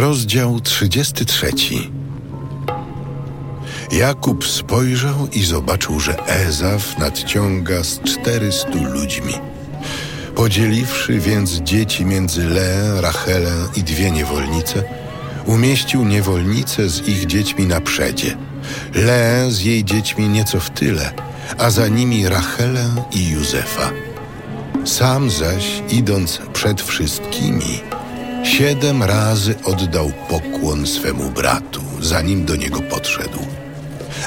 Rozdział 33 Jakub spojrzał i zobaczył, że Ezaf nadciąga z czterystu ludźmi. Podzieliwszy więc dzieci między Leę, Rachelę i dwie niewolnice, umieścił niewolnice z ich dziećmi na przedzie, Leę z jej dziećmi nieco w tyle, a za nimi Rachelę i Józefa. Sam zaś, idąc przed wszystkimi, siedem razy oddał pokłon swemu bratu, zanim do niego podszedł.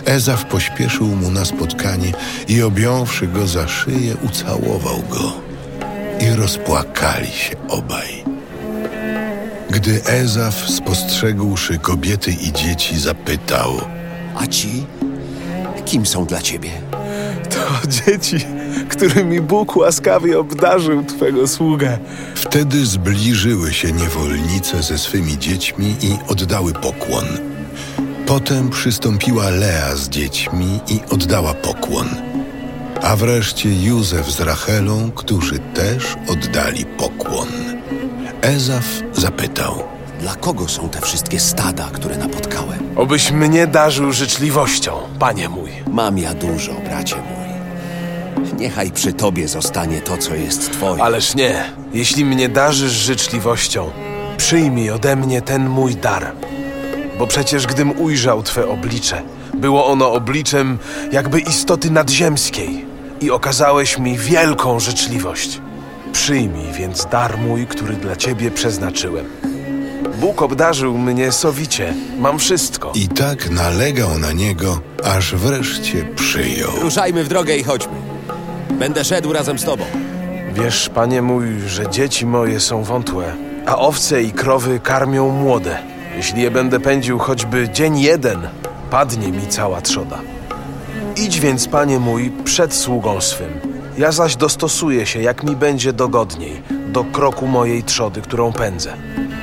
Ezaf pośpieszył mu na spotkanie i objąwszy go za szyję, ucałował go. I rozpłakali się obaj. Gdy Ezaf, spostrzegłszy kobiety i dzieci, zapytał – A ci? Kim są dla ciebie? To dzieci, którymi Bóg łaskawie obdarzył Twego sługę. Wtedy zbliżyły się niewolnice ze swymi dziećmi i oddały pokłon. Potem przystąpiła Lea z dziećmi i oddała pokłon. A wreszcie Józef z Rachelą, którzy też oddali pokłon. Ezaf zapytał: Dla kogo są te wszystkie stada, które napotkałem? Obyś mnie darzył życzliwością, panie mój. Mam ja dużo, bracie mój. Niechaj przy tobie zostanie to, co jest twoje. Ależ nie, jeśli mnie darzysz życzliwością, przyjmij ode mnie ten mój dar. Bo przecież gdym ujrzał Twe oblicze, było ono obliczem jakby istoty nadziemskiej i okazałeś mi wielką życzliwość. Przyjmij więc dar mój, który dla Ciebie przeznaczyłem. Bóg obdarzył mnie sowicie, mam wszystko. I tak nalegał na niego, aż wreszcie przyjął. Ruszajmy w drogę i chodźmy. Będę szedł razem z tobą. Wiesz, panie mój, że dzieci moje są wątłe, a owce i krowy karmią młode. Jeśli je będę pędził choćby dzień jeden, padnie mi cała trzoda. Idź więc, panie mój, przed sługą swym. Ja zaś dostosuję się, jak mi będzie dogodniej, do kroku mojej trzody, którą pędzę,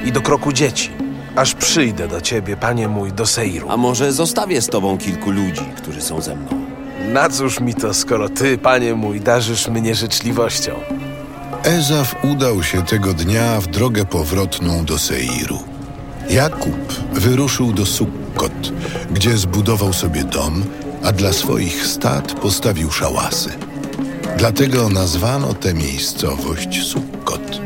i do kroku dzieci, aż przyjdę do ciebie, panie mój, do Seiru. A może zostawię z tobą kilku ludzi, którzy są ze mną? Na cóż mi to, skoro ty, panie mój, darzysz mnie życzliwością? Ezaf udał się tego dnia w drogę powrotną do Seiru. Jakub wyruszył do Sukkot, gdzie zbudował sobie dom, a dla swoich stad postawił szałasy. Dlatego nazwano tę miejscowość Sukkot.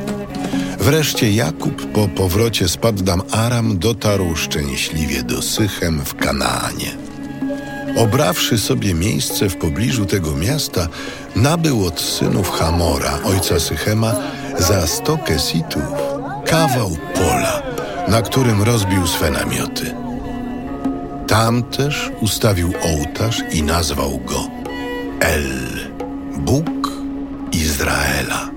Wreszcie Jakub po powrocie z Paddam Aram dotarł szczęśliwie do Sychem w Kanaanie. Obrawszy sobie miejsce w pobliżu tego miasta, nabył od synów Hamora, ojca Sychema, za sto kesitów kawał pola, na którym rozbił swe namioty. Tam też ustawił ołtarz i nazwał go El, Bóg Izraela.